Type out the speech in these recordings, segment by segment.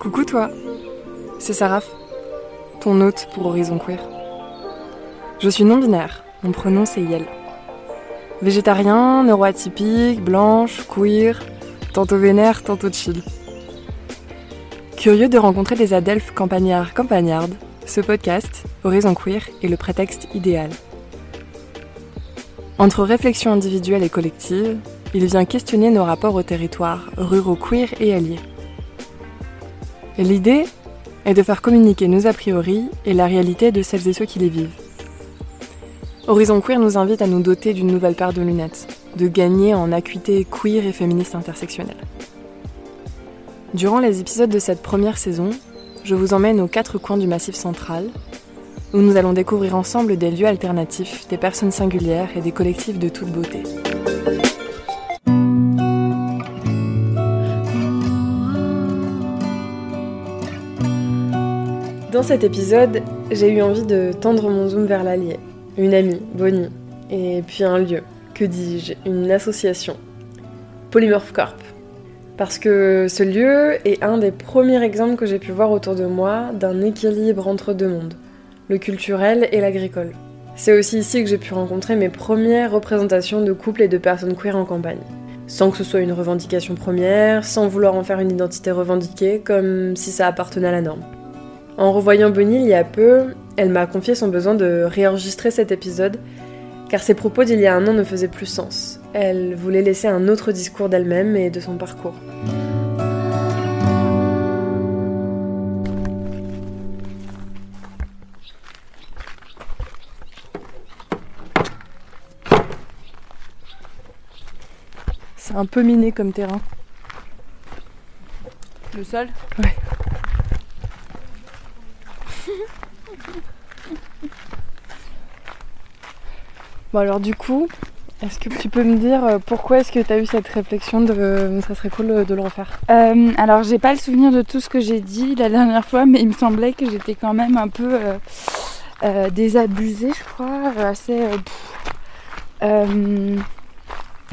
Coucou toi, c'est Saraf, ton hôte pour Horizon Queer. Je suis non-binaire, mon prénom c'est Yel. Végétarien, neuroatypique, blanche, queer, tantôt vénère, tantôt chill. Curieux de rencontrer des adelphes campagnards campagnardes, ce podcast, Horizon Queer, est le prétexte idéal. Entre réflexion individuelle et collective, il vient questionner nos rapports au territoire, ruraux queer et alliés. L'idée est de faire communiquer nos a priori et la réalité de celles et ceux qui les vivent. Horizon Queer nous invite à nous doter d'une nouvelle paire de lunettes, de gagner en acuité queer et féministe intersectionnelle. Durant les épisodes de cette première saison, je vous emmène aux quatre coins du Massif central, où nous allons découvrir ensemble des lieux alternatifs, des personnes singulières et des collectifs de toute beauté. Dans cet épisode, j'ai eu envie de tendre mon zoom vers l'Allier, une amie, Bonnie, et puis un lieu, que dis-je, une association, Polymorph Corp. Parce que ce lieu est un des premiers exemples que j'ai pu voir autour de moi d'un équilibre entre deux mondes, le culturel et l'agricole. C'est aussi ici que j'ai pu rencontrer mes premières représentations de couples et de personnes queer en campagne. Sans que ce soit une revendication première, sans vouloir en faire une identité revendiquée, comme si ça appartenait à la norme. En revoyant Bonnie il y a peu, elle m'a confié son besoin de réenregistrer cet épisode, car ses propos d'il y a un an ne faisaient plus sens. Elle voulait laisser un autre discours d'elle-même et de son parcours. C'est un peu miné comme terrain. Le sol? Ouais. Bon alors du coup, est-ce que tu peux me dire euh, pourquoi est-ce que tu as eu cette réflexion de ça serait cool de le refaire? Euh, alors, j'ai pas le souvenir de tout ce que j'ai dit la dernière fois, mais il me semblait que j'étais quand même un peu euh, euh, désabusée, je crois, euh, assez. euh, euh,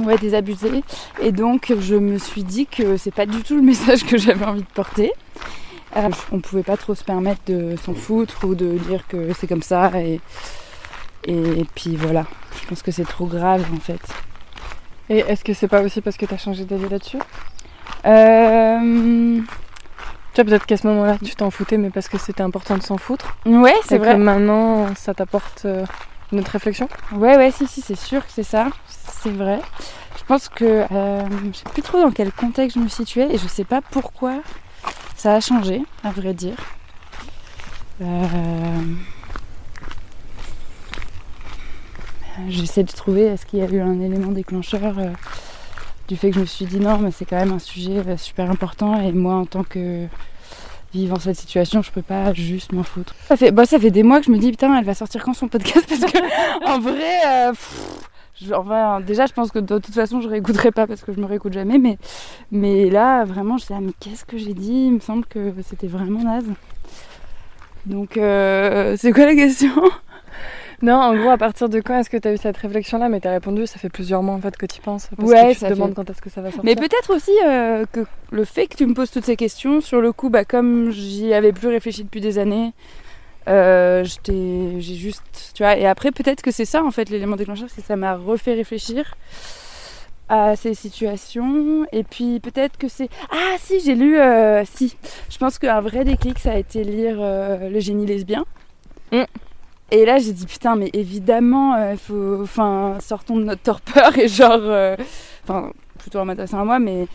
ouais, désabusée. Et donc, je me suis dit que c'est pas du tout le message que j'avais envie de porter. Euh, on pouvait pas trop se permettre de s'en foutre ou de dire que c'est comme ça et, et puis voilà. Je pense que c'est trop grave en fait. Et est-ce que c'est pas aussi parce que tu as changé d'avis là-dessus? Euh, Tu vois, peut-être qu'à ce moment-là, tu t'en foutais, mais parce que c'était important de s'en foutre. Ouais, c'est Et que vrai. maintenant, ça t'apporte euh, une autre réflexion? Ouais, ouais, si, si, c'est sûr que c'est ça. C'est vrai. Je pense que euh, je sais plus trop dans quel contexte je me situais et je sais pas pourquoi ça a changé, à vrai dire. Euh, J'essaie de trouver est-ce qu'il y a eu un élément déclencheur euh, du fait que je me suis dit non, mais c'est quand même un sujet euh, super important et moi en tant que vivant cette situation, je peux pas juste m'en foutre. Ça fait, bah, ça fait des mois que je me dis putain, elle va sortir quand son podcast? Parce que en vrai, euh, enfin, déjà je pense que de toute façon je réécouterai pas parce que je me réécoute jamais, mais, mais là vraiment je sais ah, mais qu'est-ce que j'ai dit? Il me semble que c'était vraiment naze. Donc c'est quoi la question? Non, en gros, à partir de quand est-ce que tu as eu cette réflexion-là? Mais tu as répondu, ça fait plusieurs mois en fait que tu y penses. Parce Ouais, que tu ça te demandes quand est-ce que ça va sortir. Mais peut-être aussi euh, que le fait que tu me poses toutes ces questions, sur le coup, bah, comme j'y avais plus réfléchi depuis des années, euh, j'ai juste, tu vois, et après peut-être que c'est ça en fait l'élément déclencheur, c'est que ça m'a refait réfléchir à ces situations, et puis peut-être que c'est, ah si j'ai lu, euh, si, je pense qu'un vrai déclic ça a été lire euh, Le génie lesbien. Mm. Et là, j'ai dit putain, mais évidemment, il faut, enfin, sortons de notre torpeur et genre, euh, enfin, plutôt en m'adressant à moi, mais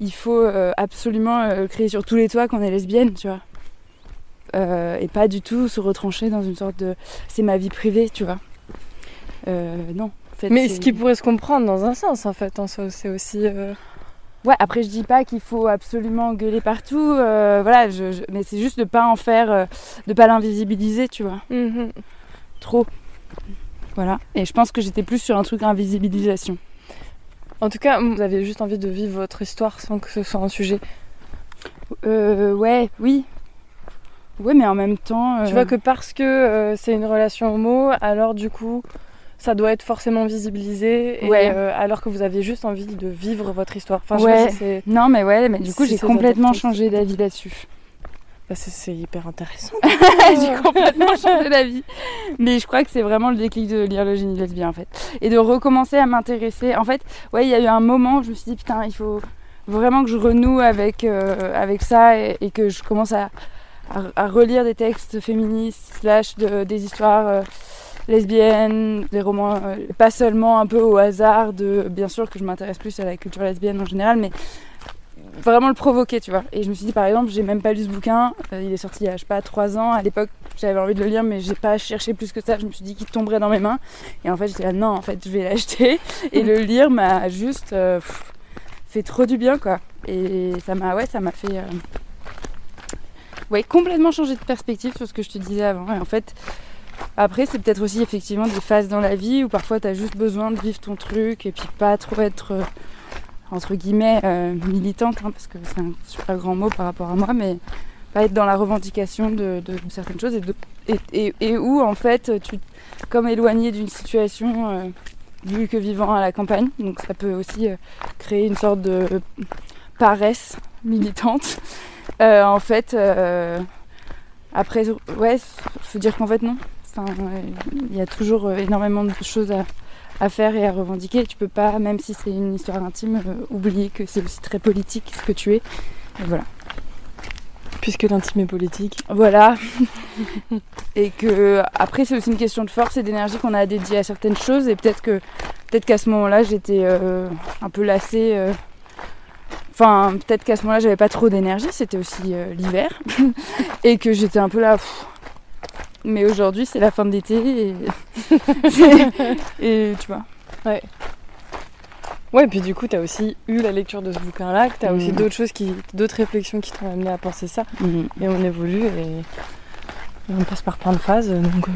il faut euh, absolument euh, crier sur tous les toits qu'on est lesbienne, tu vois. Euh, et pas du tout se retrancher dans une sorte de c'est ma vie privée, tu vois. Euh, non. en fait, Mais ce qui pourrait se comprendre dans un sens en fait, en soi, c'est aussi. euh, Ouais, après je dis pas qu'il faut absolument gueuler partout, euh, voilà, je, je- mais c'est juste de pas en faire, euh, de pas l'invisibiliser, tu vois, mhm. Trop. Voilà. Et je pense que j'étais plus sur un truc invisibilisation. En tout cas, vous avez juste envie de vivre votre histoire sans que ce soit un sujet. Euh, ouais, oui. Ouais, mais en même temps. Tu euh, vois que parce que euh, c'est une relation homo, alors du coup, ça doit être forcément visibilisé, et, Ouais. euh, alors que vous aviez juste envie de vivre votre histoire. Enfin, je Ouais. sais pas si Non, mais ouais, mais du coup, Si j'ai complètement adapté. changé d'avis là-dessus. Bah, c'est- hyper intéressant. j'ai complètement changé d'avis. Mais je crois que c'est vraiment le déclic de lire le génie lesbien, en fait. Et de recommencer à m'intéresser. En fait, ouais, il y a eu un moment où je me suis dit, putain, il faut vraiment que je renoue avec, euh, avec ça et, et que je commence à, à, à relire des textes féministes, slash de- des histoires euh, lesbiennes, des romans, euh, pas seulement un peu au hasard de, bien sûr que je m'intéresse plus à la culture lesbienne en général, mais vraiment le provoquer, tu vois. Et je me suis dit, par exemple, j'ai même pas lu ce bouquin, euh, il est sorti il y a, je sais pas, trois ans, à l'époque j'avais envie de le lire, mais j'ai pas cherché plus que ça, je me suis dit qu'il tomberait dans mes mains, et en fait j'étais là, non, en fait je vais l'acheter, et le lire m'a juste euh, pff, fait trop du bien, quoi. Et ça m'a, ouais, ça m'a fait... euh, Ouais, complètement changer de perspective sur ce que je te disais avant. Et en fait, après, c'est peut-être aussi effectivement des phases dans la vie où parfois tu as juste besoin de vivre ton truc et puis pas trop être, entre guillemets, euh, militante, hein, parce que c'est un super grand mot par rapport à moi, mais pas être dans la revendication de, certaines choses et, où, en fait, tu comme éloigné d'une situation euh, vu que vivant à la campagne. Donc ça peut aussi euh, créer une sorte de paresse militante. Euh, en fait, après, ouais, faut dire qu'en fait non. Il y a toujours énormément de choses à, à faire et à revendiquer. Tu peux pas, même si c'est une histoire intime, euh, oublier que c'est aussi très politique ce que tu es. Et voilà. Puisque l'intime est politique. Voilà. et que après c'est aussi une question de force et d'énergie qu'on a dédiée à certaines choses et peut-être que peut-être qu'à ce moment-là j'étais euh, un peu lassée. euh. Enfin peut-être qu'à ce moment-là j'avais pas trop d'énergie, c'était aussi euh, l'hiver et que j'étais un peu là. pff. Mais aujourd'hui c'est la fin de l'été et, et tu vois. Ouais, et puis du coup, t'as aussi eu la lecture de ce bouquin-là, que t'as aussi Mhm. d'autres choses, qui, d'autres réflexions qui t'ont amené à penser ça. Et on évolue et, et on passe par plein de phases, donc euh,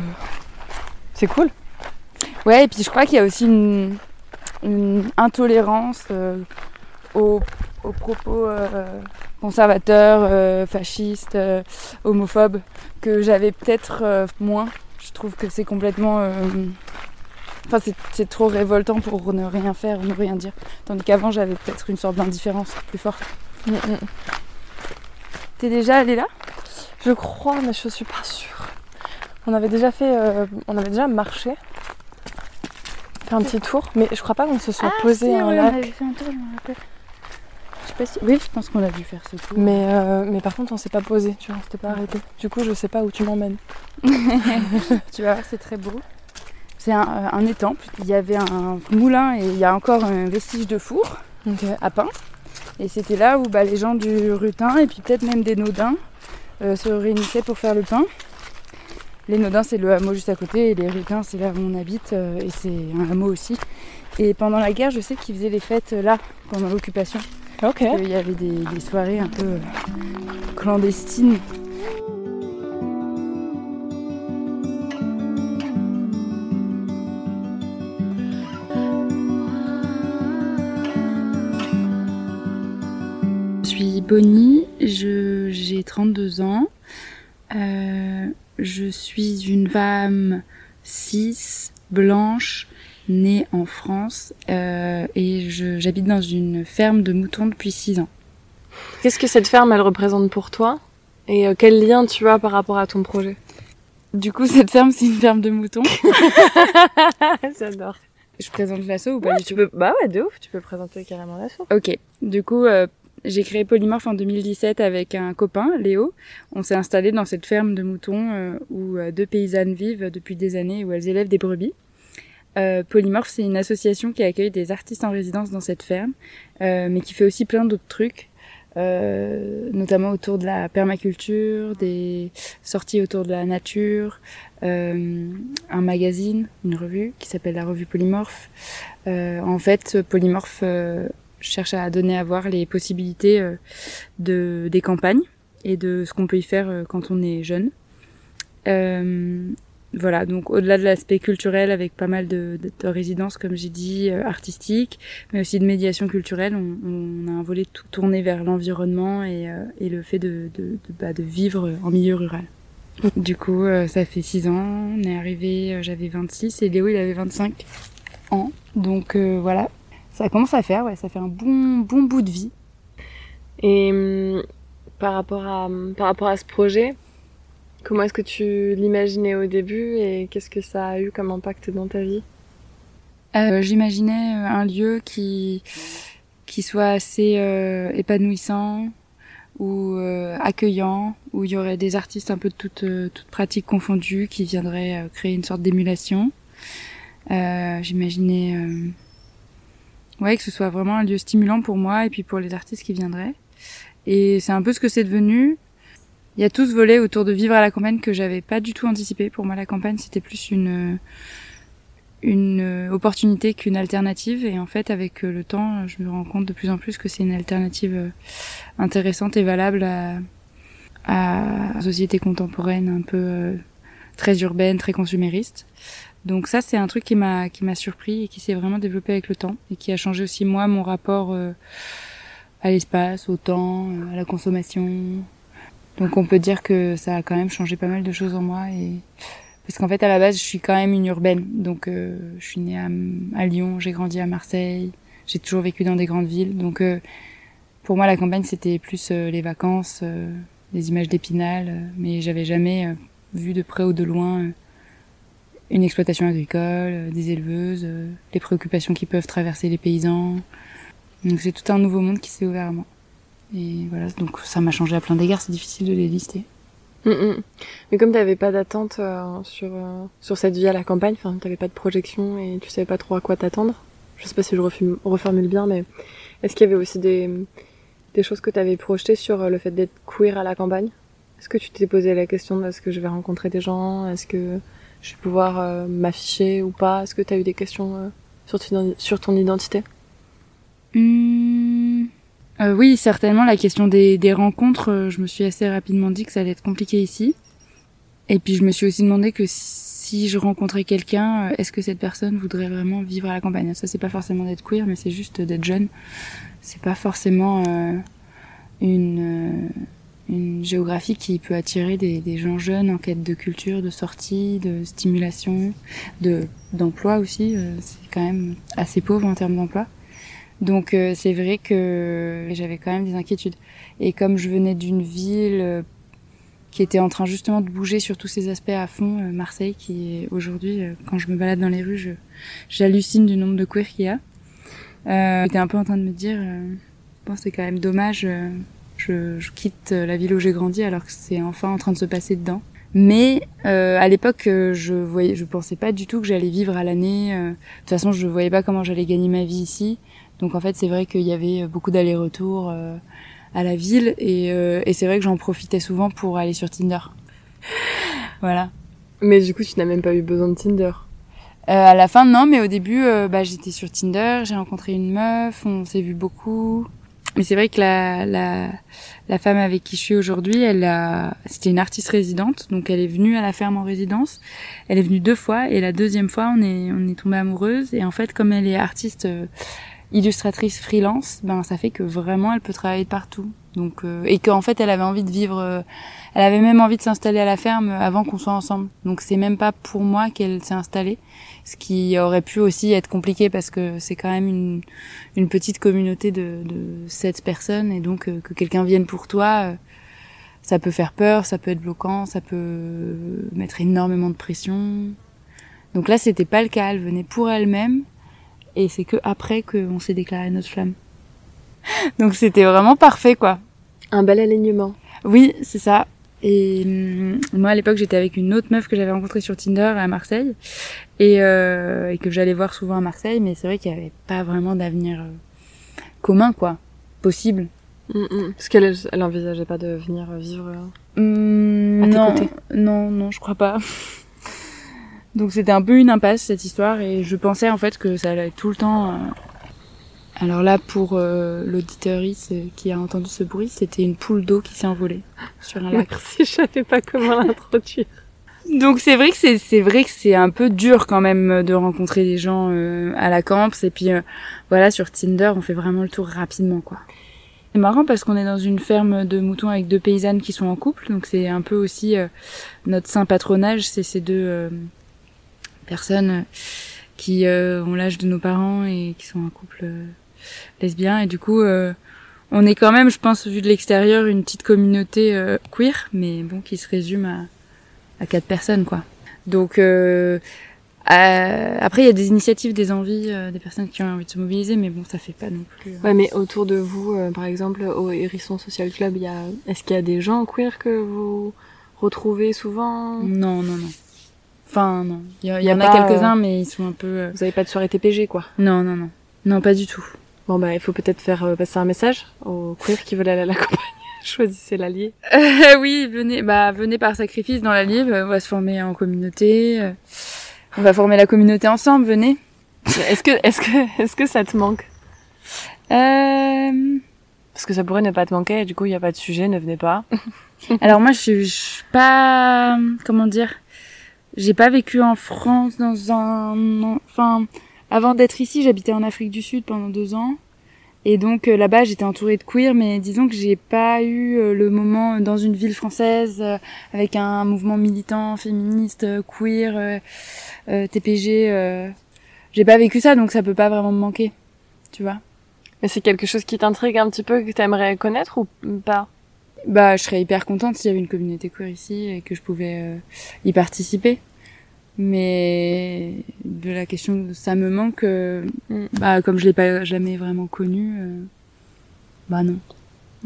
c'est cool. Ouais, et puis je crois qu'il y a aussi une, une intolérance euh, aux, aux propos euh, conservateurs, euh, fascistes, euh, homophobes, que j'avais peut-être moins. Je trouve que c'est complètement. Enfin, c'est- c'est trop révoltant pour ne rien faire, ne rien dire. Tandis qu'avant, j'avais peut-être une sorte d'indifférence plus forte. T'es déjà allé là? Je crois, mais je suis pas sûre. On avait déjà fait, on avait déjà marché, fait un petit tour, mais je crois pas qu'on se soit posé Ah, un ouais, lac. on avait fait un tour, je me rappelle. Je sais pas si. Oui, je pense qu'on a dû faire ce tour. Mais, euh, mais par contre, on s'est pas posé, tu vois, on s'était pas arrêté. Du coup, je sais pas où tu m'emmènes. Tu vas voir, c'est très beau. C'est un, euh, un étang. Il y avait un moulin et il y a encore un vestige de four à pain. Et c'était là où bah, les gens du Rutin et puis peut-être même des Naudins euh, se réunissaient pour faire le pain. Les Naudins, c'est le hameau juste à côté et les Rutins, c'est là où on habite euh, et c'est un hameau aussi. Et pendant la guerre, je sais qu'ils faisaient les fêtes là, pendant l'occupation. Ok. Il y avait des, des soirées un peu euh, clandestines. Je suis Bonnie, je- j'ai 32 ans. Euh, je suis une femme cis, blanche, née en France euh, et j'habite dans une ferme de moutons depuis 6 ans. Qu'est-ce que cette ferme, elle représente pour toi? Et euh, quel lien tu as par rapport à ton projet? Du coup, cette ferme, c'est une ferme de moutons. J'adore. Je présente l'assaut ou pas Tu peux, bah ouais, de ouf, tu peux présenter carrément la sauce. Ok. Du coup, euh, j'ai créé Polymorphe en 2017 avec un copain, Léo. On s'est installé dans cette ferme de moutons où deux paysannes vivent depuis des années, où elles élèvent des brebis. Euh, Polymorphe, c'est une association qui accueille des artistes en résidence dans cette ferme, euh, mais qui fait aussi plein d'autres trucs, euh, notamment autour de la permaculture, des sorties autour de la nature, un magazine, une revue qui s'appelle la revue Polymorphe. Euh, en fait, Polymorphe euh, cherche à donner à voir les possibilités de, des campagnes et de ce qu'on peut y faire quand on est jeune. Voilà, donc au-delà de l'aspect culturel avec pas mal de, de, de résidences, comme j'ai dit, euh, artistiques, mais aussi de médiation culturelle, on, a un volet tout tourné vers l'environnement et, euh, le fait bah, de vivre en milieu rural. Du coup, euh, ça fait 6 ans, on est arrivé, j'avais 26 et Léo il avait 25 ans. Donc voilà, ça commence à faire, ouais, ça fait un bon, bon bout de vie. Et hum, par, rapport à, par rapport à ce projet, comment est-ce que tu l'imaginais au début et qu'est-ce que ça a eu comme impact dans ta vie? J'imaginais un lieu qui, qui soit assez épanouissant, ou euh, accueillant, où il y aurait des artistes un peu de toutes, euh, toutes pratiques confondues qui viendraient euh, créer une sorte d'émulation. J'imaginais ouais, que ce soit vraiment un lieu stimulant pour moi et puis pour les artistes qui viendraient. Et c'est un peu ce que c'est devenu. Il y a tout ce volet autour de vivre à la campagne que j'avais pas du tout anticipé. Pour moi, la campagne, c'était plus une une euh, opportunité qu'une alternative. Et en fait, avec euh, le temps, je me rends compte de plus en plus que c'est une alternative euh, intéressante et valable à, à la société contemporaine un peu très urbaine, très consumériste. Donc ça, c'est un truc qui m'a qui m'a surpris et qui s'est vraiment développé avec le temps et qui a changé aussi moi mon rapport à l'espace, au temps, à la consommation. Donc on peut dire que ça a quand même changé pas mal de choses en moi et parce qu'en fait, à la base, je suis quand même une urbaine. Donc, euh, je suis née à, Lyon, j'ai grandi à Marseille, j'ai toujours vécu dans des grandes villes. Donc, euh, pour moi, la campagne, c'était plus euh, les vacances, les images d'épinal, mais j'avais jamais vu de près ou de loin une exploitation agricole, des éleveuses, les préoccupations qui peuvent traverser les paysans. Donc, c'est tout un nouveau monde qui s'est ouvert à moi. Et voilà, donc ça m'a changé à plein d'égards, c'est difficile de les lister. Mm, mm. Mais comme tu n'avais pas d'attente euh, sur, euh, sur cette vie à la campagne, enfin, tu n'avais pas de projection et tu savais pas trop à quoi t'attendre, je sais pas si je reformule bien, mais est-ce qu'il y avait aussi des, des choses que tu avais projetées sur euh, le fait d'être queer à la campagne? Est-ce que tu t'es posé la question de est-ce que je vais rencontrer des gens? Est-ce que je vais pouvoir m'afficher ou pas? Est-ce que tu as eu des questions sur, ton, sur ton identité? Mmh. Euh, oui, certainement. La question des, rencontres, euh, je me suis assez rapidement dit que ça allait être compliqué ici. Et puis je me suis aussi demandé que si je rencontrais quelqu'un, euh, est-ce que cette personne voudrait vraiment vivre à la campagne? Ça, c'est pas forcément d'être queer, mais c'est juste d'être jeune. C'est pas forcément une, géographie qui peut attirer des, des, gens jeunes en quête de culture, de sortie, de stimulation, de d'emploi aussi. c'est quand même assez pauvre en termes d'emploi. Donc euh, c'est vrai que j'avais quand même des inquiétudes. Et comme je venais d'une ville euh, qui était en train justement de bouger sur tous ces aspects à fond, euh, Marseille, qui aujourd'hui, quand je me balade dans les rues, j'hallucine du nombre de queers qu'il y a. J'étais un peu en train de me dire, bon c'est quand même dommage, je, je, quitte la ville où j'ai grandi alors que c'est enfin en train de se passer dedans. Mais euh, à l'époque, je voyais, je pensais pas du tout que j'allais vivre à l'année. de toute façon, je voyais pas comment j'allais gagner ma vie ici. Donc en fait, c'est vrai qu'il y avait beaucoup d'allers-retours euh, à la ville euh, et, c'est vrai que j'en profitais souvent pour aller sur Tinder. voilà. Mais du coup, tu n'as même pas eu besoin de Tinder. Euh, à la fin, non, mais au début, bah, j'étais sur Tinder, j'ai rencontré une meuf, on s'est vu beaucoup. Mais c'est vrai que la, la, la femme avec qui je suis aujourd'hui, elle a, c'était une artiste résidente, donc elle est venue à la ferme en résidence. Elle est venue deux fois et la deuxième fois, on est, on est tombé amoureuse. Et en fait, comme elle est artiste illustratrice freelance, ben ça fait que vraiment elle peut travailler partout. Donc euh, et qu'en fait elle avait envie de vivre, euh, elle avait même envie de s'installer à la ferme avant qu'on soit ensemble. Donc c'est même pas pour moi qu'elle s'est installée, ce qui aurait pu aussi être compliqué parce que c'est quand même une, une petite communauté de, de sept personnes et donc euh, que quelqu'un vienne pour toi, ça peut faire peur, ça peut être bloquant, ça peut mettre énormément de pression. Donc là c'était pas le cas, elle venait pour elle-même et c'est que après qu'on s'est déclaré notre flamme. Donc c'était vraiment parfait, quoi. Un bel alignement. Oui, c'est ça. Et hum, moi, à l'époque, j'étais avec une autre meuf que j'avais rencontrée sur Tinder à Marseille et, euh, et que j'allais voir souvent à Marseille, mais c'est vrai qu'il n'y avait pas vraiment d'avenir euh, commun, quoi, possible. Mm, mm. Parce qu'elle elle envisageait pas de venir vivre hum, à tes non, côtés. Non, non, je crois pas. Donc c'était un peu une impasse cette histoire et je pensais en fait que ça allait tout le temps. Euh, alors là pour euh, qui a entendu ce bruit, c'était une poule d'eau qui s'est envolée sur un lac. Merci, je savais pas comment l'introduire. Donc c'est vrai que c'est c'est vrai que c'est un peu dur quand même de rencontrer des gens euh, à la camp et puis euh, voilà sur Tinder on fait vraiment le tour rapidement quoi. C'est marrant parce qu'on est dans une ferme de moutons avec deux paysannes qui sont en couple, donc c'est un peu aussi euh, notre saint patronage, c'est ces deux euh, personnes qui euh, ont l'âge de nos parents et qui sont un couple lesbien. Et du coup, on est quand même, je pense, vu de l'extérieur, une petite communauté queer, mais bon, qui se résume à, à quatre personnes, quoi. Donc euh, après, il y a des initiatives, des envies, euh, des personnes qui ont envie de se mobiliser, mais bon, ça fait pas non plus. Euh. Ouais, mais autour de vous, par exemple, au Hérisson Social Club, il y a, est-ce qu'il y a des gens queer que vous retrouvez souvent? Non, non, non. Enfin, non. Il y, en a, quelques-uns, mais ils sont un peu. Vous avez pas de soirée TPG, quoi Non, non, non. Non, pas du tout. Bon, bah, il faut peut-être faire passer un message aux queer qui veulent aller à la campagne. Choisissez l'allié. oui, venez, bah, venez par sacrifice dans l'allié. On va se former en communauté. On va former la communauté ensemble, venez. Est-ce que, est-ce que, est-ce que ça te manque? Euh... Parce que ça pourrait ne pas te manquer, et du coup, il n'y a pas de sujet, ne venez pas. Alors moi, je, je suis pas, comment dire, j'ai pas vécu en France dans un, enfin, avant d'être ici, j'habitais en Afrique du Sud pendant deux ans. Et donc euh, là-bas, j'étais entourée de queer, mais disons que j'ai pas eu euh, le moment dans une ville française euh, avec un mouvement militant féministe queer TPG. j'ai pas vécu ça, donc ça peut pas vraiment me manquer, tu vois. Mais c'est quelque chose qui t'intrigue un petit peu, que t'aimerais connaître ou pas? Bah, je serais hyper contente s'il y avait une communauté queer ici et que je pouvais y participer. Mais de la question ça me manque euh, mm. bah comme je l'ai pas jamais vraiment connu euh, bah non.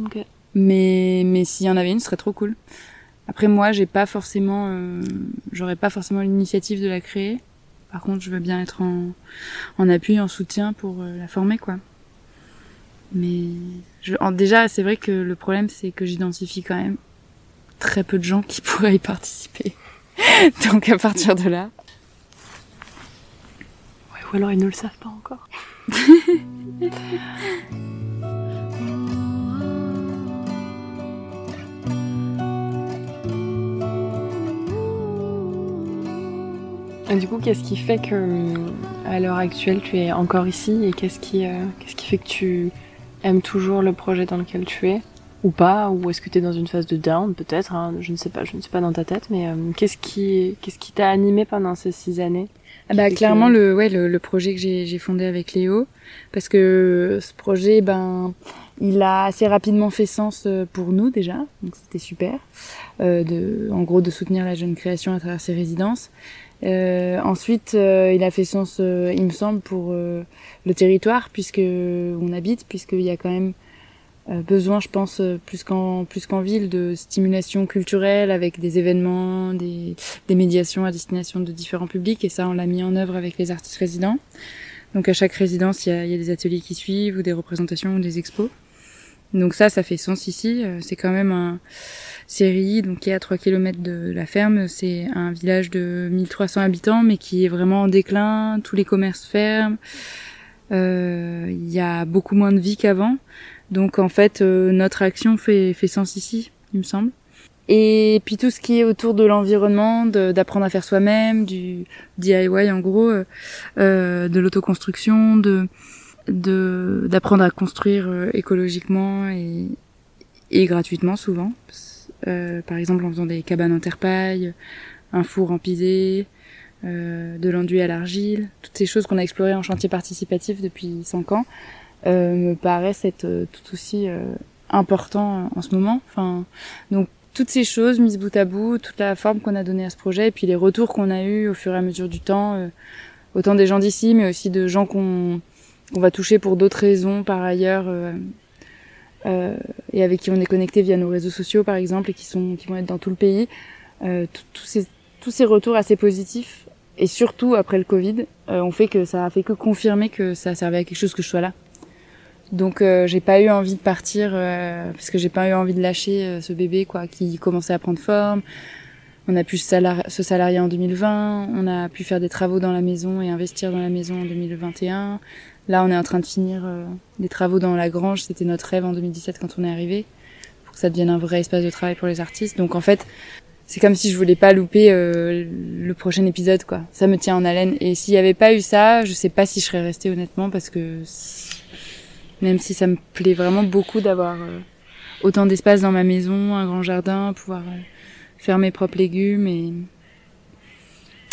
Okay. mais mais s'il y en avait une ce serait trop cool. Après moi j'ai pas forcément euh, j'aurais pas forcément l'initiative de la créer. Par contre je veux bien être en, en appui en soutien pour la former quoi. Mais je, déjà c'est vrai que le problème c'est que j'identifie quand même très peu de gens qui pourraient y participer Donc à partir de là. Ouais, ou alors ils ne le savent pas encore. Et du coup, qu'est-ce qui fait que, à l'heure actuelle, tu es encore ici et qu'est-ce qui, euh, qu'est-ce qui fait que tu aimes toujours le projet dans lequel tu es ou pas ou est-ce que tu es dans une phase de down peut-être hein, je ne sais pas je ne suis pas dans ta tête mais euh, qu'est-ce qui qu'est-ce qui t'a animé pendant ces six années ah bah clairement le ouais le, projet que j'ai fondé avec Léo parce que ce projet ben il a assez rapidement fait sens euh, pour nous déjà donc c'était super euh, de en gros de soutenir la jeune création à travers ses résidences euh, ensuite, il a fait sens, il me semble, pour le territoire puisque on habite, puisqu'il y a quand même euh, besoin, je pense, euh, plus qu'en plus qu'en ville, de stimulation culturelle avec des événements, des, des médiations à destination de différents publics. Et ça, on l'a mis en œuvre avec les artistes résidents. Donc à chaque résidence, il y a, y a des ateliers qui suivent, ou des représentations, ou des expos. Donc ça, ça fait sens ici. Euh, c'est quand même un série, donc qui est à 3 km de la ferme. C'est un village de 1300 habitants, mais qui est vraiment en déclin. Tous les commerces ferment. Euh, il y a beaucoup moins de vie qu'avant. Donc en fait, euh, notre action fait, fait sens ici, il me semble. Et puis tout ce qui est autour de l'environnement, d'apprendre à faire soi-même, du DIY en gros, euh, euh, de l'autoconstruction, de d'apprendre à construire écologiquement et, et gratuitement souvent. Par exemple en faisant des cabanes en terre-paille, un four en pisé, de l'enduit à l'argile, toutes ces choses qu'on a explorées en chantier participatif depuis cinq ans. Euh, me paraissent être euh, tout aussi euh, important en ce moment. Enfin, donc toutes ces choses mises bout à bout, toute la forme qu'on a donnée à ce projet, et puis les retours qu'on a eus au fur et à mesure du temps, autant des gens d'ici, mais aussi de gens qu'on va toucher pour d'autres raisons par ailleurs, euh, et avec qui on est connecté via nos réseaux sociaux par exemple, et qui sont qui vont être dans tout le pays. tous ces tous ces retours assez positifs, et surtout après le Covid, ont fait que ça a fait que confirmer que ça servait à quelque chose que je sois là. Donc euh, j'ai pas eu envie de partir euh, parce que j'ai pas eu envie de lâcher euh, ce bébé quoi qui commençait à prendre forme. On a pu se salarier en 2020, on a pu faire des travaux dans la maison et investir dans la maison en 2021. Là, on est en train de finir des travaux dans la grange, c'était notre rêve en 2017 quand on est arrivé pour que ça devienne un vrai espace de travail pour les artistes. Donc en fait, c'est comme si je voulais pas louper le prochain épisode quoi. Ça me tient en haleine et s'il y avait pas eu ça, je sais pas si je serais restée honnêtement parce que Même si ça me plaît vraiment beaucoup d'avoir autant d'espace dans ma maison, un grand jardin, pouvoir faire mes propres légumes et,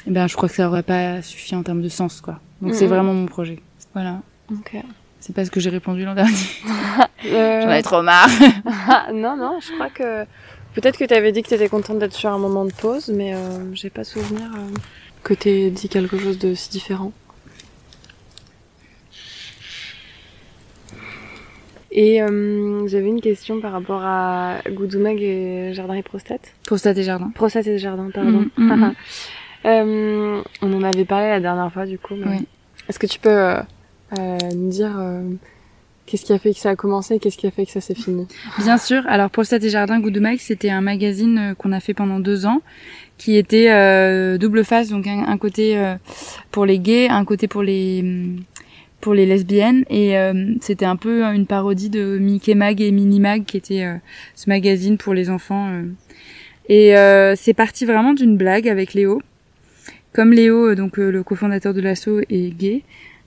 eh ben je crois que ça aurait pas suffi en termes de sens quoi. Donc c'est vraiment mon projet. Voilà. Ok. C'est pas ce que j'ai répondu l'an dernier. Euh, J'en avais trop marre. non, non, je crois que peut-être que tu avais dit que tu étais contente d'être sur un moment de pause, mais euh, j'ai pas souvenir euh, que tu dit quelque chose de si différent. Et j'avais une question par rapport à Goudoumag et Jardin et Prostate. Prostate et Jardin. Prostate et Jardin, pardon. Mhm. on en avait parlé la dernière fois du coup. Oui. Est-ce que tu peux nous dire Qu'est-ce qui a fait que ça a commencé qu'est-ce qui a fait que ça s'est fini Bien sûr. Alors pour et Jardin Goût de Mike, c'était un magazine euh, qu'on a fait pendant deux ans, qui était euh, double face, donc un, côté euh, pour les gays, un côté pour les pour les lesbiennes, et c'était un peu une parodie de Mickey Mag et Mini Mag, qui était ce magazine pour les enfants. Et c'est parti vraiment d'une blague avec Léo. Comme Léo, donc le cofondateur de l'asso, est gay,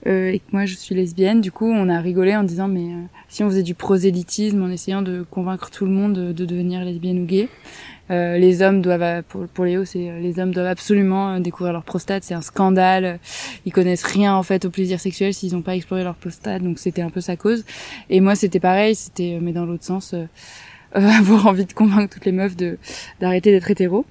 euh, et que moi je suis lesbienne. Du coup, on a rigolé en disant mais euh, si on faisait du prosélytisme en essayant de convaincre tout le monde de, devenir lesbienne ou gay. Euh, les hommes doivent, pour, pour Léo, c'est les hommes doivent absolument découvrir leur prostate. C'est un scandale. Ils connaissent rien en fait au plaisir sexuel s'ils n'ont pas exploré leur prostate. Donc c'était un peu sa cause. Et moi, c'était pareil. C'était mais dans l'autre sens, avoir envie de convaincre toutes les meufs de d'arrêter d'être hétéro.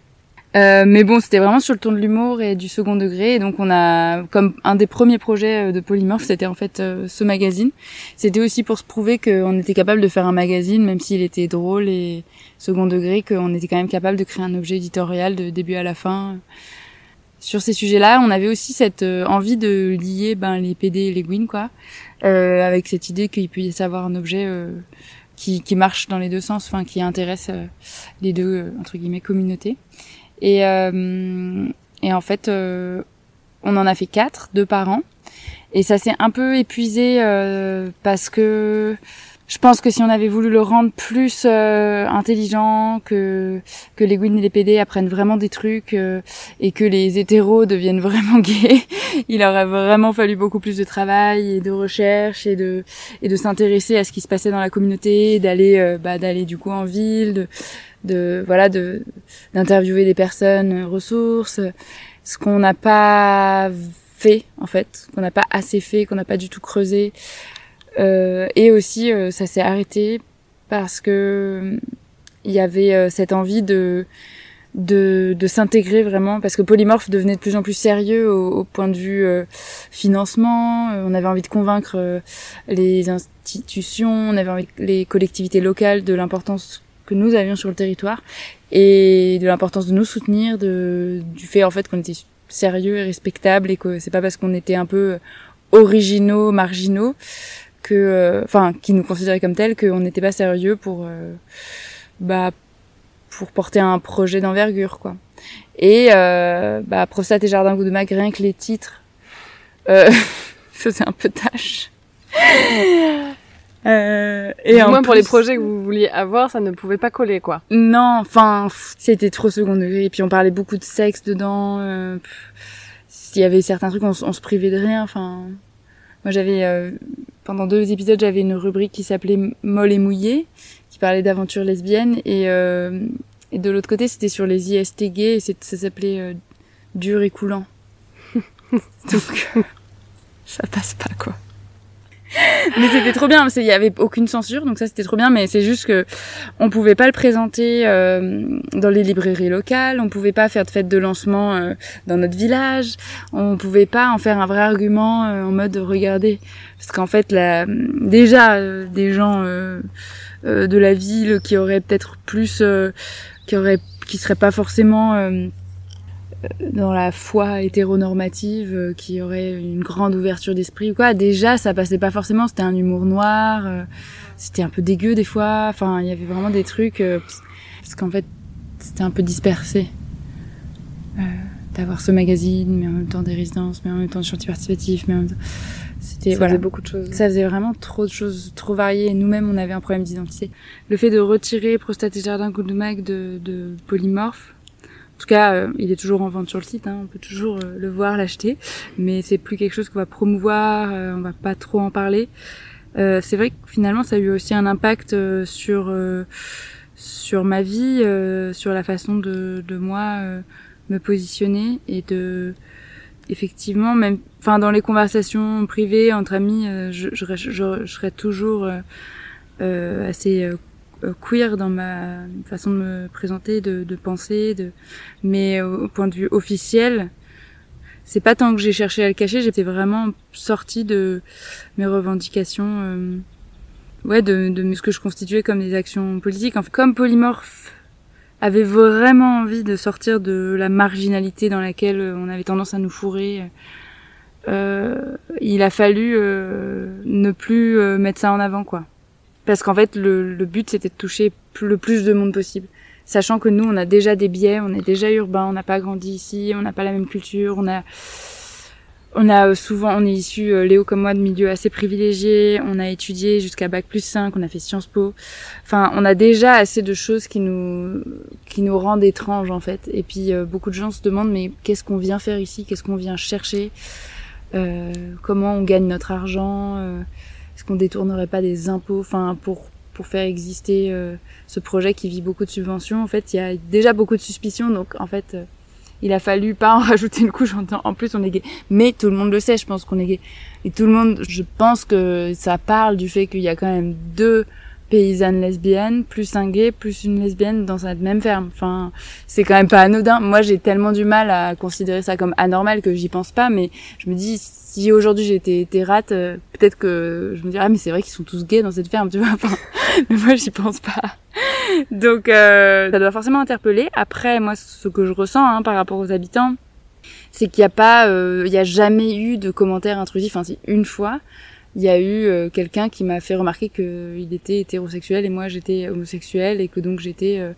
Euh, mais bon, c'était vraiment sur le ton de l'humour et du second degré. Et donc, on a, comme un des premiers projets euh, de Polymorph, c'était en fait euh, ce magazine. C'était aussi pour se prouver qu'on était capable de faire un magazine, même s'il était drôle et second degré, qu'on était quand même capable de créer un objet éditorial de début à la fin. Sur ces sujets-là, on avait aussi cette envie de lier ben, les PD et les Gwyn, quoi, avec cette idée qu'il puisse y avoir un objet qui, qui marche dans les deux sens, enfin qui intéresse les deux entre guillemets communautés. Et, euh, et en fait, euh, on en a fait quatre, deux par an. Et ça s'est un peu épuisé euh, parce que je pense que si on avait voulu le rendre plus euh, intelligent, que que les Gwyn et les PD apprennent vraiment des trucs euh, et que les hétéros deviennent vraiment gays, il aurait vraiment fallu beaucoup plus de travail et de recherche et de et de s'intéresser à ce qui se passait dans la communauté, d'aller bah, d'aller du coup en ville, de de voilà de d'interviewer des personnes euh, ressources. Ce qu'on n'a pas fait en fait qu'on n'a pas assez fait qu'on n'a pas du tout creusé euh, et aussi euh, ça s'est arrêté parce que il y avait cette envie de de, de s'intégrer vraiment parce que Polymorph devenait de plus en plus sérieux au, point de vue financement. On avait envie de convaincre les institutions on avait envie les collectivités locales de l'importance que nous avions sur le territoire et de l'importance de nous soutenir, de, du fait en fait qu'on était sérieux et respectable et que c'est pas parce qu'on était un peu originaux, marginaux que, euh, enfin, qui nous considéraient comme tels qu'on n'était pas sérieux pour, euh, bah, pour porter un projet d'envergure quoi. Et euh, bah, Prostate et Jardin Goût de Mag, rien que les titres euh, faisaient un peu tâche. Euh, et au moins pour les projets que vous vouliez avoir, ça ne pouvait pas coller, quoi. Non, enfin, c'était trop second degré. Et puis on parlait beaucoup de sexe dedans. Euh, S'il y avait certains trucs, on, se privait de rien. Enfin, moi j'avais euh, pendant deux épisodes, j'avais une rubrique qui s'appelait Molle et mouillée, qui parlait d'aventures lesbiennes. Et, euh, et de l'autre côté, c'était sur les IST gays, et ça s'appelait euh, dur et coulant. Donc, ça passe pas, quoi mais c'était trop bien, il y avait aucune censure, donc ça c'était trop bien. Mais c'est juste que on pouvait pas le présenter euh, dans les librairies locales, on pouvait pas faire de fête de lancement euh, dans notre village, on pouvait pas en faire un vrai argument euh, en mode regardez, parce qu'en fait là, déjà des gens de la ville qui auraient peut-être plus, qui auraient, qui seraient pas forcément dans la foi hétéronormative euh, qui aurait une grande ouverture d'esprit ou quoi. Déjà ça passait pas forcément. C'était un humour noir euh, c'était un peu dégueu des fois. Enfin il y avait vraiment des trucs euh, parce qu'en fait c'était un peu dispersé d'avoir ce magazine mais en même temps des résidences mais en même temps des chantiers participatifs mais en même temps c'était ça faisait beaucoup de choses. Ça faisait vraiment trop de choses trop variées nous-mêmes on avait un problème d'identité. Le fait de retirer Prostate et Jardin Mag de, de Polymorphe en tout cas, euh, il est toujours en vente sur le site, hein, on peut toujours euh, le voir, l'acheter, mais c'est plus quelque chose qu'on va promouvoir, euh, on va pas trop en parler. Euh, c'est vrai que finalement, ça a eu aussi un impact euh, sur sur ma vie, sur la façon de, de moi me positionner et de effectivement même enfin dans les conversations privées entre amis je, je, je, je serais toujours assez queer dans ma façon de me présenter de, de penser de mais au point de vue officiel c'est pas tant que j'ai cherché à le cacher, j'étais vraiment sortie de mes revendications, euh, ouais, de, de, ce que je constituais comme des actions politiques. Enfin, comme Polymorphe avait vraiment envie de sortir de la marginalité dans laquelle on avait tendance à nous fourrer, euh, il a fallu euh, ne plus euh, mettre ça en avant, quoi. Parce qu'en fait, le, le but, c'était de toucher le plus de monde possible sachant que nous, on a déjà des biais, on est déjà urbain, on n'a pas grandi ici, on n'a pas la même culture, on a, on a souvent, on est issu, euh, Léo comme moi, de milieux assez privilégiés, on a étudié jusqu'à bac plus 5, on a fait Sciences Po. Enfin, on a déjà assez de choses qui nous, qui nous rendent étranges, en fait. Et puis, euh, beaucoup de gens se demandent, mais qu'est-ce qu'on vient faire ici? Qu'est-ce qu'on vient chercher? Euh, comment on gagne notre argent? Est-ce qu'on détournerait pas des impôts? Enfin, pour, pour faire exister euh, ce projet qui vit beaucoup de subventions. En fait, il y a déjà beaucoup de suspicions, donc en fait, euh, il a fallu pas en rajouter une couche. En plus, on est gay, mais tout le monde le sait. Je pense qu'on est gay, et tout le monde. Je pense que ça parle du fait qu'il y a quand même deux paysanne lesbienne, plus un gay, plus une lesbienne dans cette même ferme. Enfin, c'est quand même pas anodin. Moi, j'ai tellement du mal à considérer ça comme anormal que j'y pense pas, mais je me dis, si aujourd'hui j'étais hétérate, euh, peut-être que je me dirais, ah, mais c'est vrai qu'ils sont tous gays dans cette ferme, tu vois. Mais moi, j'y pense pas. Donc, euh, ça doit forcément interpeller. Après, moi, ce que je ressens hein, par rapport aux habitants, c'est qu'il n'y a pas, euh, il y a jamais eu de commentaires intrusifs. Enfin, c'est une fois il y a eu euh, quelqu'un qui m'a fait remarquer qu'il était hétérosexuel et moi j'étais homosexuelle et que donc j'étais euh,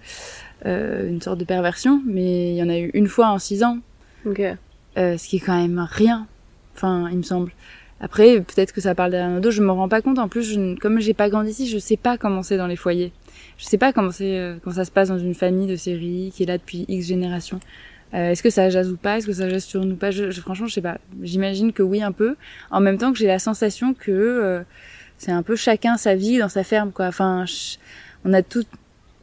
euh, une sorte de perversion. Mais il y en a eu une fois en six ans. Okay. ce qui est quand même rien. Enfin, il me semble. Après, peut-être que ça parle derrière nos dos, je me rends pas compte. En plus, je, comme j'ai pas grandi ici, je sais pas comment c'est dans les foyers. Je sais pas comment c'est, comment ça se passe dans une famille de série qui est là depuis X générations. Euh, est-ce que ça jase ou pas? Est-ce que ça jase sur nous pas? Je, Franchement, je sais pas. J'imagine que oui un peu. En même temps que j'ai la sensation que euh, c'est un peu chacun sa vie dans sa ferme, quoi. Enfin, on a tout.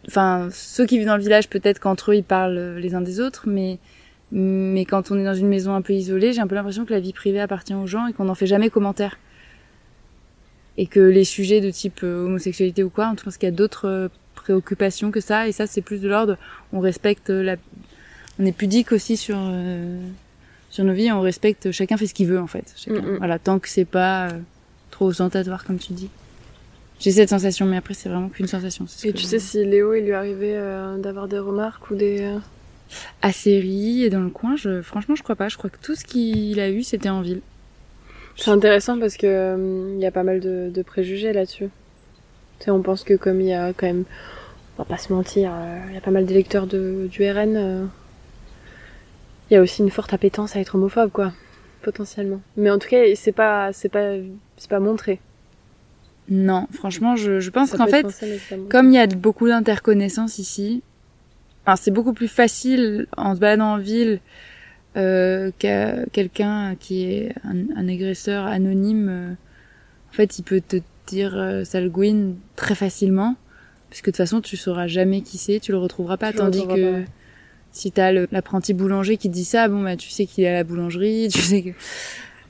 Enfin, ceux qui vivent dans le village, peut-être qu'entre eux ils parlent les uns des autres, mais mais quand on est dans une maison un peu isolée, j'ai un peu l'impression que la vie privée appartient aux gens et qu'on n'en fait jamais commentaire. Et que les sujets de type euh, homosexualité ou quoi, en tout cas, qu'il y a d'autres préoccupations que ça, et ça c'est plus de l'ordre, on respecte la, on est pudique aussi sur euh, sur nos vies, on respecte, chacun fait ce qu'il veut en fait. Chacun. Mm, mm. Voilà, tant que c'est pas euh, trop ostentatoire comme tu dis. J'ai cette sensation, mais après c'est vraiment qu'une sensation. Et tu sais si Léo, il lui arrivait euh, d'avoir des remarques ou des à série et dans le coin, je franchement je crois pas. Je crois que tout ce qu'il a eu c'était en ville. C'est intéressant parce que il y a pas mal de, de préjugés là-dessus. Tu sais, on pense que comme il y a quand même, on va pas se mentir, il y a pas mal d'électeurs de du RN il y a aussi une forte appétence à être homophobe, quoi, potentiellement. Mais en tout cas, c'est pas, c'est pas, c'est pas montré. Non, franchement, je, je pense qu'en fait, comme il y a beaucoup d'interconnaissances ici, enfin, c'est beaucoup plus facile en se baladant en ville euh, qu'à quelqu'un qui est un, agresseur anonyme. Euh, en fait, il peut te dire euh, Salguin très facilement, puisque de toute façon, tu sauras jamais qui c'est, tu le retrouveras pas, tandis que si t'as l'apprenti boulanger qui dit ça, bon bah tu sais qu'il est à la boulangerie, tu sais que.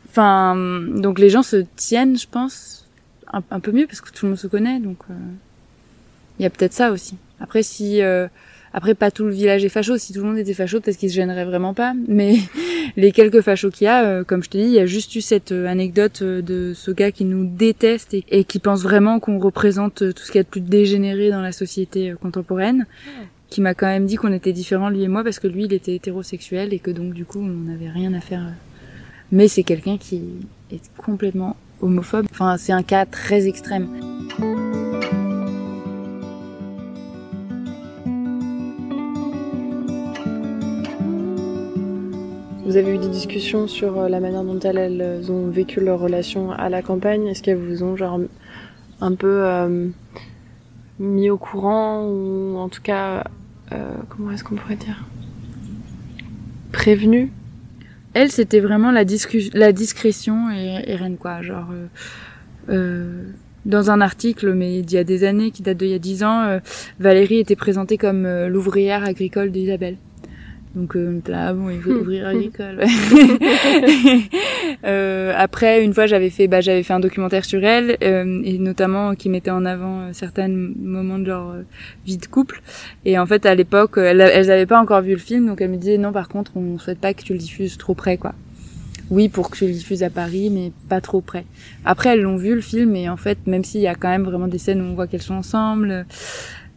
Enfin, donc les gens se tiennent, je pense, un, peu mieux parce que tout le monde se connaît, donc il euh, y a peut-être ça aussi. Après, si euh, après pas tout le village est facho, si tout le monde était facho, peut-être qu'il se gênerait vraiment pas. Mais les quelques fachos qu'il y a, euh, comme je te dis, il y a juste eu cette anecdote de ce gars qui nous déteste et, qui pense vraiment qu'on représente tout ce qu'il y a de plus dégénéré dans la société contemporaine qui m'a quand même dit qu'on était différents lui et moi parce que lui il était hétérosexuel et que donc du coup on n'avait rien à faire. Mais c'est quelqu'un qui est complètement homophobe. Enfin c'est un cas très extrême. Vous avez eu des discussions sur euh, la manière dont elles, ont vécu leur relation à la campagne? Est-ce qu'elles vous ont genre un peu euh, mis au courant ou en tout cas euh, comment est-ce qu'on pourrait dire prévenu elle c'était vraiment la, la discrétion et, et, quoi genre euh, euh, dans un article, mais il y a des années, qui date d'il y a dix ans, euh, Valérie était présentée comme l'ouvrière agricole d'Isabelle. Donc euh, là, bon, il faut ouvrir agricole. euh, après, une fois, j'avais fait, bah, j'avais fait un documentaire sur elle, euh, et notamment qui mettait en avant euh, certains moments de leur euh, vie de couple. Et en fait, à l'époque, elles, elles avaient pas encore vu le film, donc elles me disaient non, par contre, on souhaite pas que tu le diffuses trop près, quoi. Oui, pour que je le diffuse à Paris, mais pas trop près. Après, elles l'ont vu le film, et en fait, même s'il y a quand même vraiment des scènes où on voit qu'elles sont ensemble,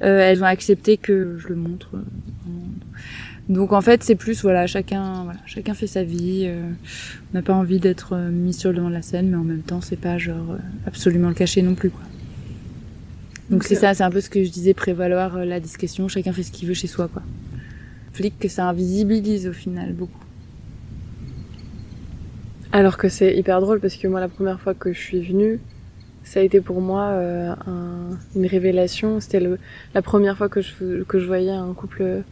elles ont accepté que je le montre. Donc en fait, c'est plus voilà, chacun voilà, chacun fait sa vie. Euh, on n'a pas envie d'être euh, mis sur le devant de la scène, mais en même temps, c'est pas genre euh, absolument le cacher non plus quoi. Donc c'est ça, c'est un peu ce que je disais prévaloir la discrétion, chacun fait ce qu'il veut chez soi quoi. Flic que ça invisibilise au final beaucoup. Alors que c'est hyper drôle parce que moi la première fois que je suis venue, ça a été pour moi euh, un, une révélation. C'était la première fois que je, que je voyais un couple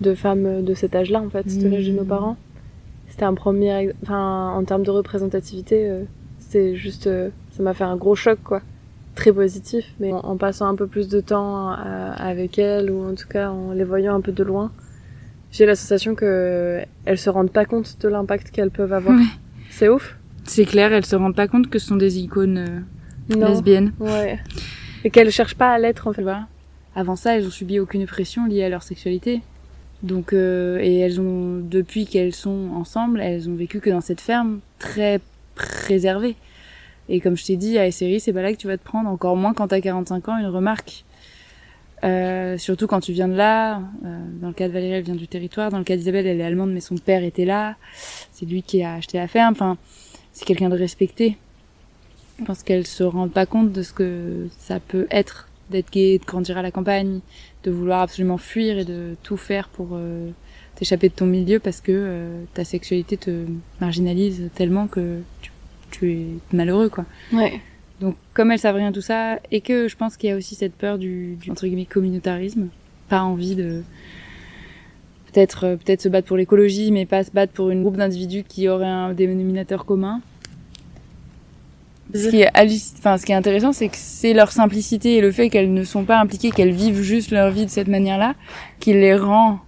de femmes de cet âge-là, en fait, c'était l'âge de nos parents. C'était un premier, enfin, en termes de représentativité, euh, c'était juste, euh, ça m'a fait un gros choc, quoi. Très positif, mais en, en passant un peu plus de temps euh, avec elles, ou en tout cas en les voyant un peu de loin, j'ai la sensation que elles se rendent pas compte de l'impact qu'elles peuvent avoir. Ouais. C'est ouf. C'est clair, elles se rendent pas compte que ce sont des icônes euh, Non. lesbiennes. Ouais. Et qu'elles cherchent pas à l'être, en fait. Voilà. Avant ça, elles ont subi aucune pression liée à leur sexualité. Donc, euh, et elles ont, depuis qu'elles sont ensemble, elles ont vécu que dans cette ferme très préservée. Et comme je t'ai dit, à SRI, c'est pas là que tu vas te prendre, encore moins quand t'as 45 ans, une remarque. Euh, surtout quand tu viens de là. Euh, dans le cas de Valérie, elle vient du territoire. Dans le cas d'Isabelle, elle est allemande, mais son père était là. C'est lui qui a acheté la ferme. Enfin, c'est quelqu'un de respecté. Je pense qu'elle se rend pas compte de ce que ça peut être d'être gay, de grandir à la campagne, de vouloir absolument fuir et de tout faire pour euh, t'échapper de ton milieu parce que euh, ta sexualité te marginalise tellement que tu, tu es malheureux, quoi. Ouais. Donc, comme elles savent rien de tout ça, et que je pense qu'il y a aussi cette peur du, du entre guillemets communautarisme, pas envie de peut-être euh, peut-être se battre pour l'écologie, mais pas se battre pour une groupe d'individus qui aurait un dénominateur commun. Ce qui est enfin ce qui est intéressant, c'est que c'est leur simplicité et le fait qu'elles ne sont pas impliquées, qu'elles vivent juste leur vie de cette manière-là, qui les rend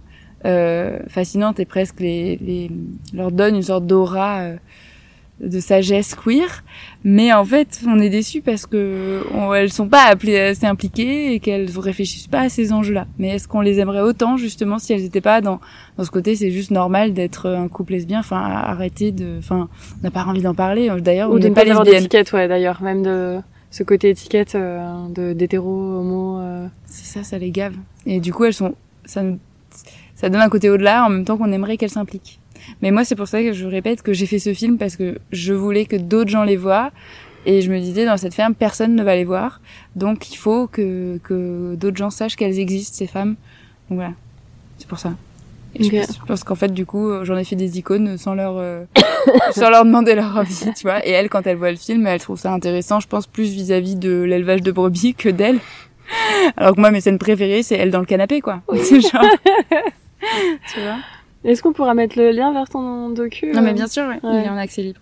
euh, fascinantes et presque les, les leur donne une sorte d'aura euh, de sagesse queer. Mais en fait, on est déçus parce que on, elles sont pas appelées- assez impliquées et qu'elles réfléchissent pas à ces enjeux-là. Mais est-ce qu'on les aimerait autant justement si elles étaient pas dans dans ce côté C'est juste normal d'être un couple lesbien. Enfin, arrêter de. Enfin, on n'a pas envie d'en parler. D'ailleurs, on Ou de ne pas pas d'étiquette, ouais, d'ailleurs. Même de ce côté étiquette euh, de d'hétéro, homo. euh. C'est ça, ça les gave. Et du coup, elles sont, ça, nous- ça donne un côté au-delà en même temps qu'on aimerait qu'elles s'impliquent. Mais moi, c'est pour ça que je répète que j'ai fait ce film parce que je voulais que d'autres gens les voient. Et je me disais, dans cette ferme, personne ne va les voir. Donc, il faut que, que d'autres gens sachent qu'elles existent, ces femmes. Donc voilà. C'est pour ça. Et je pense- qu'en fait, du coup, j'en ai fait des icônes sans leur, euh, sans leur demander leur avis, tu vois. Et elle, quand elle voit le film, elle trouve ça intéressant, je pense, plus vis-à-vis de l'élevage de brebis que d'elle. Alors que moi, mes scènes préférées, c'est elle dans le canapé, quoi. C'est genre... tu vois? Est-ce qu'on pourra mettre le lien vers ton docu Non, mais euh bien sûr, ouais. Ouais. il est en accès libre.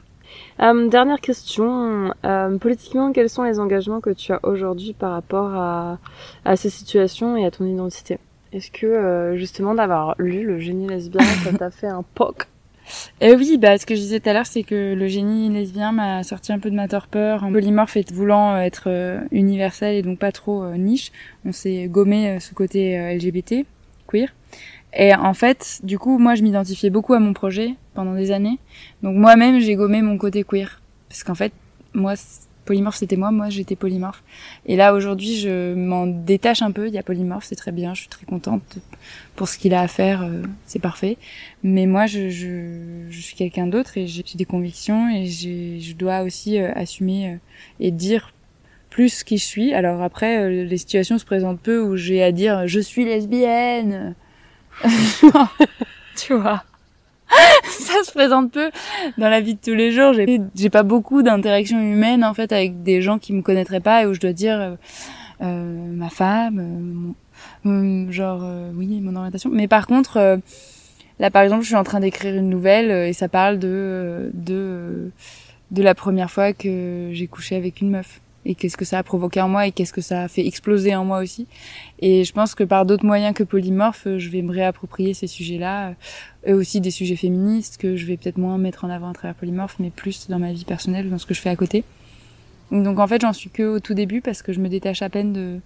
Euh, dernière question. Euh, politiquement, quels sont les engagements que tu as aujourd'hui par rapport à, à ces situations et à ton identité? Est-ce que euh, justement d'avoir lu Le génie lesbien, ça t'a fait un poc? Et oui, bah, ce que je disais tout à l'heure, c'est que le génie lesbien m'a sorti un peu de ma torpeur. En polymorphe et voulant être universel et donc pas trop niche, on s'est gommé ce côté LGBT, queer. Et en fait, du coup, moi, je m'identifiais beaucoup à mon projet pendant des années. Donc moi-même, j'ai gommé mon côté queer. Parce qu'en fait, moi, polymorphe, c'était moi, moi, j'étais polymorphe. Et là, aujourd'hui, je m'en détache un peu. Il y a polymorphe, c'est très bien, je suis très contente pour ce qu'il a à faire, euh, c'est parfait. Mais moi, je, je, je suis quelqu'un d'autre et j'ai des convictions et je dois aussi euh, assumer euh, et dire plus qui je suis. Alors après, les situations se présentent peu où j'ai à dire je suis lesbienne. tu vois. Ça se présente peu dans la vie de tous les jours. J'ai pas beaucoup d'interactions humaines en fait avec des gens qui me connaîtraient pas et où je dois dire euh, euh, ma femme, euh, mon- euh, genre euh, oui mon orientation. Mais par contre, là par exemple, je suis en train d'écrire une nouvelle et ça parle de de de la première fois que j'ai couché avec une meuf. Et qu'est-ce que ça a provoqué en moi et qu'est-ce que ça a fait exploser en moi aussi. Et je pense que par d'autres moyens que polymorphe, je vais me réapproprier ces sujets-là, et aussi des sujets féministes que je vais peut-être moins mettre en avant à travers polymorphe, mais plus dans ma vie personnelle, dans ce que je fais à côté. Donc en fait, j'en suis que au tout début parce que je me détache à peine de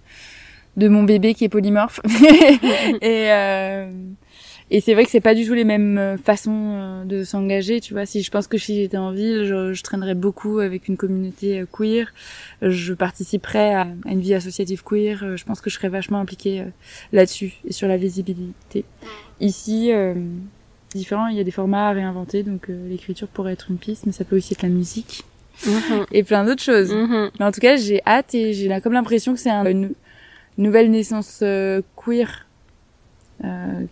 de mon bébé qui est polymorphe. et euh, et c'est vrai que c'est pas du tout les mêmes euh, façons euh, de s'engager, tu vois. Si je pense que si j'étais en ville, je, je, traînerais beaucoup avec une communauté queer. Je participerais à, une vie associative queer. Je pense que je serais vachement impliquée là-dessus et sur la visibilité. Ici, euh, différent. Il y a des formats à réinventer, donc l'écriture pourrait être une piste, mais ça peut aussi être la musique. Mhm. et plein d'autres choses. Mhm. Mais en tout cas, j'ai hâte et j'ai comme l'impression que c'est une nouvelle naissance euh, queer euh,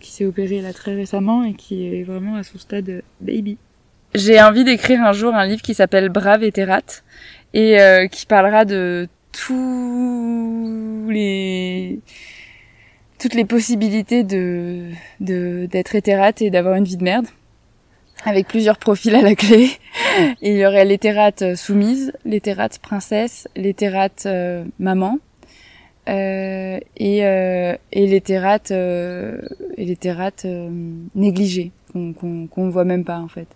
qui s'est opérée là très récemment et qui est vraiment à son stade baby. J'ai envie d'écrire un jour un livre qui s'appelle Brave et et euh, qui parlera de tous les toutes les possibilités de d'être hétérate et d'avoir une vie de merde avec plusieurs profils à la clé. Il y aurait l'éthérate soumise, l'éthérate princesse, l'éthérate euh, maman euh, et, euh, et l'éthérate euh, et l'éthérate euh, négligée qu'on qu'on voit même pas en fait.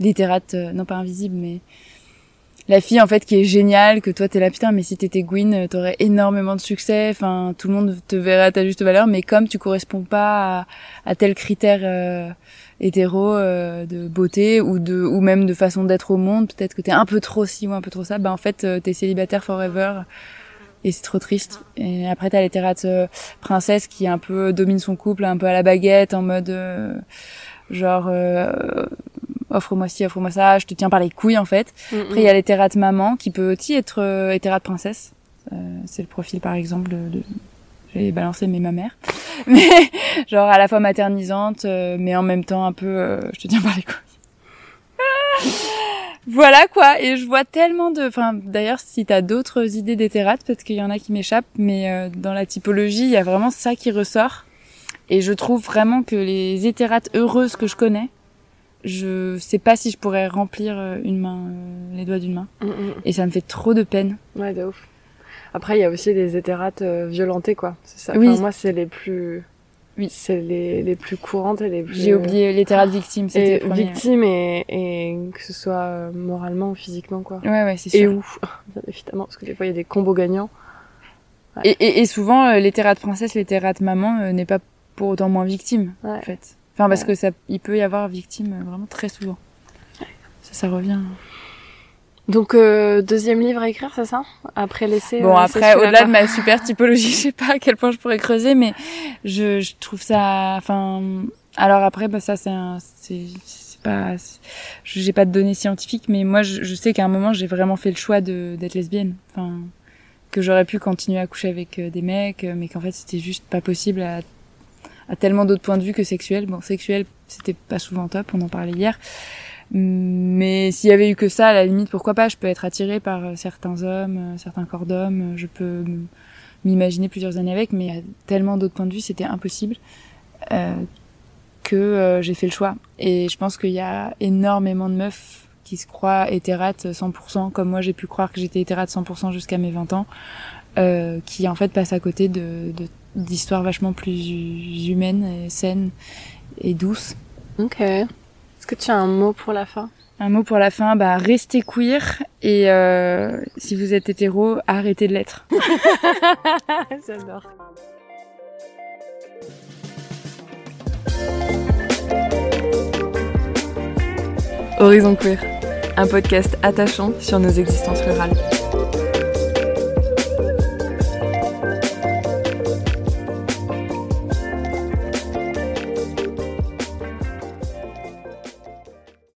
L'éthérate non pas invisible mais la fille en fait qui est géniale que toi t'es là putain mais si t'étais Gwyn t'aurais énormément de succès enfin tout le monde te verrait à ta juste valeur mais comme tu corresponds pas à, à tel critère euh, hétéro euh, de beauté ou de ou même de façon d'être au monde peut-être que t'es un peu trop ci ou un peu trop ça bah en fait euh, t'es célibataire forever et c'est trop triste. Et après t'as les terrates euh, princesse qui un peu domine son couple un peu à la baguette en mode genre offre-moi ci offre-moi ça je te tiens par les couilles en fait. Après il y a les terrates maman qui peut aussi être euh, princesse c'est le profil par exemple de j'ai balancé mais ma mère. Mais genre à la fois maternisante euh, mais en même temps un peu euh, je te tiens par les couilles voilà quoi et je vois tellement de enfin d'ailleurs si t'as d'autres idées d'éthérates parce qu'il y en a qui m'échappent mais euh, dans la typologie il y a vraiment ça qui ressort et je trouve vraiment que les hétérates heureuses que je connais je sais pas si je pourrais remplir une main les doigts d'une main mm, mm. et ça me fait trop de peine ouais de ouf après, il y a aussi les hétérates euh, violentés, quoi. C'est ça. Oui. moi, c'est les plus. Oui. C'est les, les plus courantes et les plus. J'ai oublié l'hétérate victime. C'était victime et, et que ce soit euh, moralement ou physiquement, quoi. Ouais, ouais, c'est sûr. Et où Bien évidemment, parce que des fois, il y a des combos gagnants. Et, et, et, souvent, euh, l'hétérate princesse, l'hétérate maman euh, n'est pas pour autant moins victime, en fait. Enfin, parce que ça, il peut y avoir victime vraiment très souvent. Ça, ça revient. Donc euh, deuxième livre à écrire, c'est ça? Après l'essai. Bon euh, après, au-delà de ma super typologie, je sais pas à quel point je pourrais creuser, mais je, je trouve ça. Enfin, alors après, bah ça c'est c'est pas, j'ai pas de données scientifiques, mais moi je, je sais qu'à un moment j'ai vraiment fait le choix de d'être lesbienne. Enfin, que j'aurais pu continuer à coucher avec euh, des mecs, euh, mais qu'en fait c'était juste pas possible à, à tellement d'autres points de vue que sexuel. Bon, sexuel c'était pas souvent top, on en parlait hier. Mais s'il y avait eu que ça, à la limite, pourquoi pas Je peux être attirée par euh, certains hommes, euh, certains corps d'hommes. Je peux m'imaginer plusieurs années avec, mais à tellement d'autres points de vue, c'était impossible euh, que euh, j'ai fait le choix. Et je pense qu'il y a énormément de meufs qui se croient hétérates 100%, comme moi j'ai pu croire que j'étais hétérate 100% jusqu'à mes 20 ans, euh, qui en fait passent à côté de d'histoires vachement plus humaines, et saines et douces. Ok que tu as un mot pour la fin Un mot pour la fin, bah restez queer et euh, si vous êtes hétéro, arrêtez de l'être. J'adore. Horizon Queer, un podcast attachant sur nos existences rurales.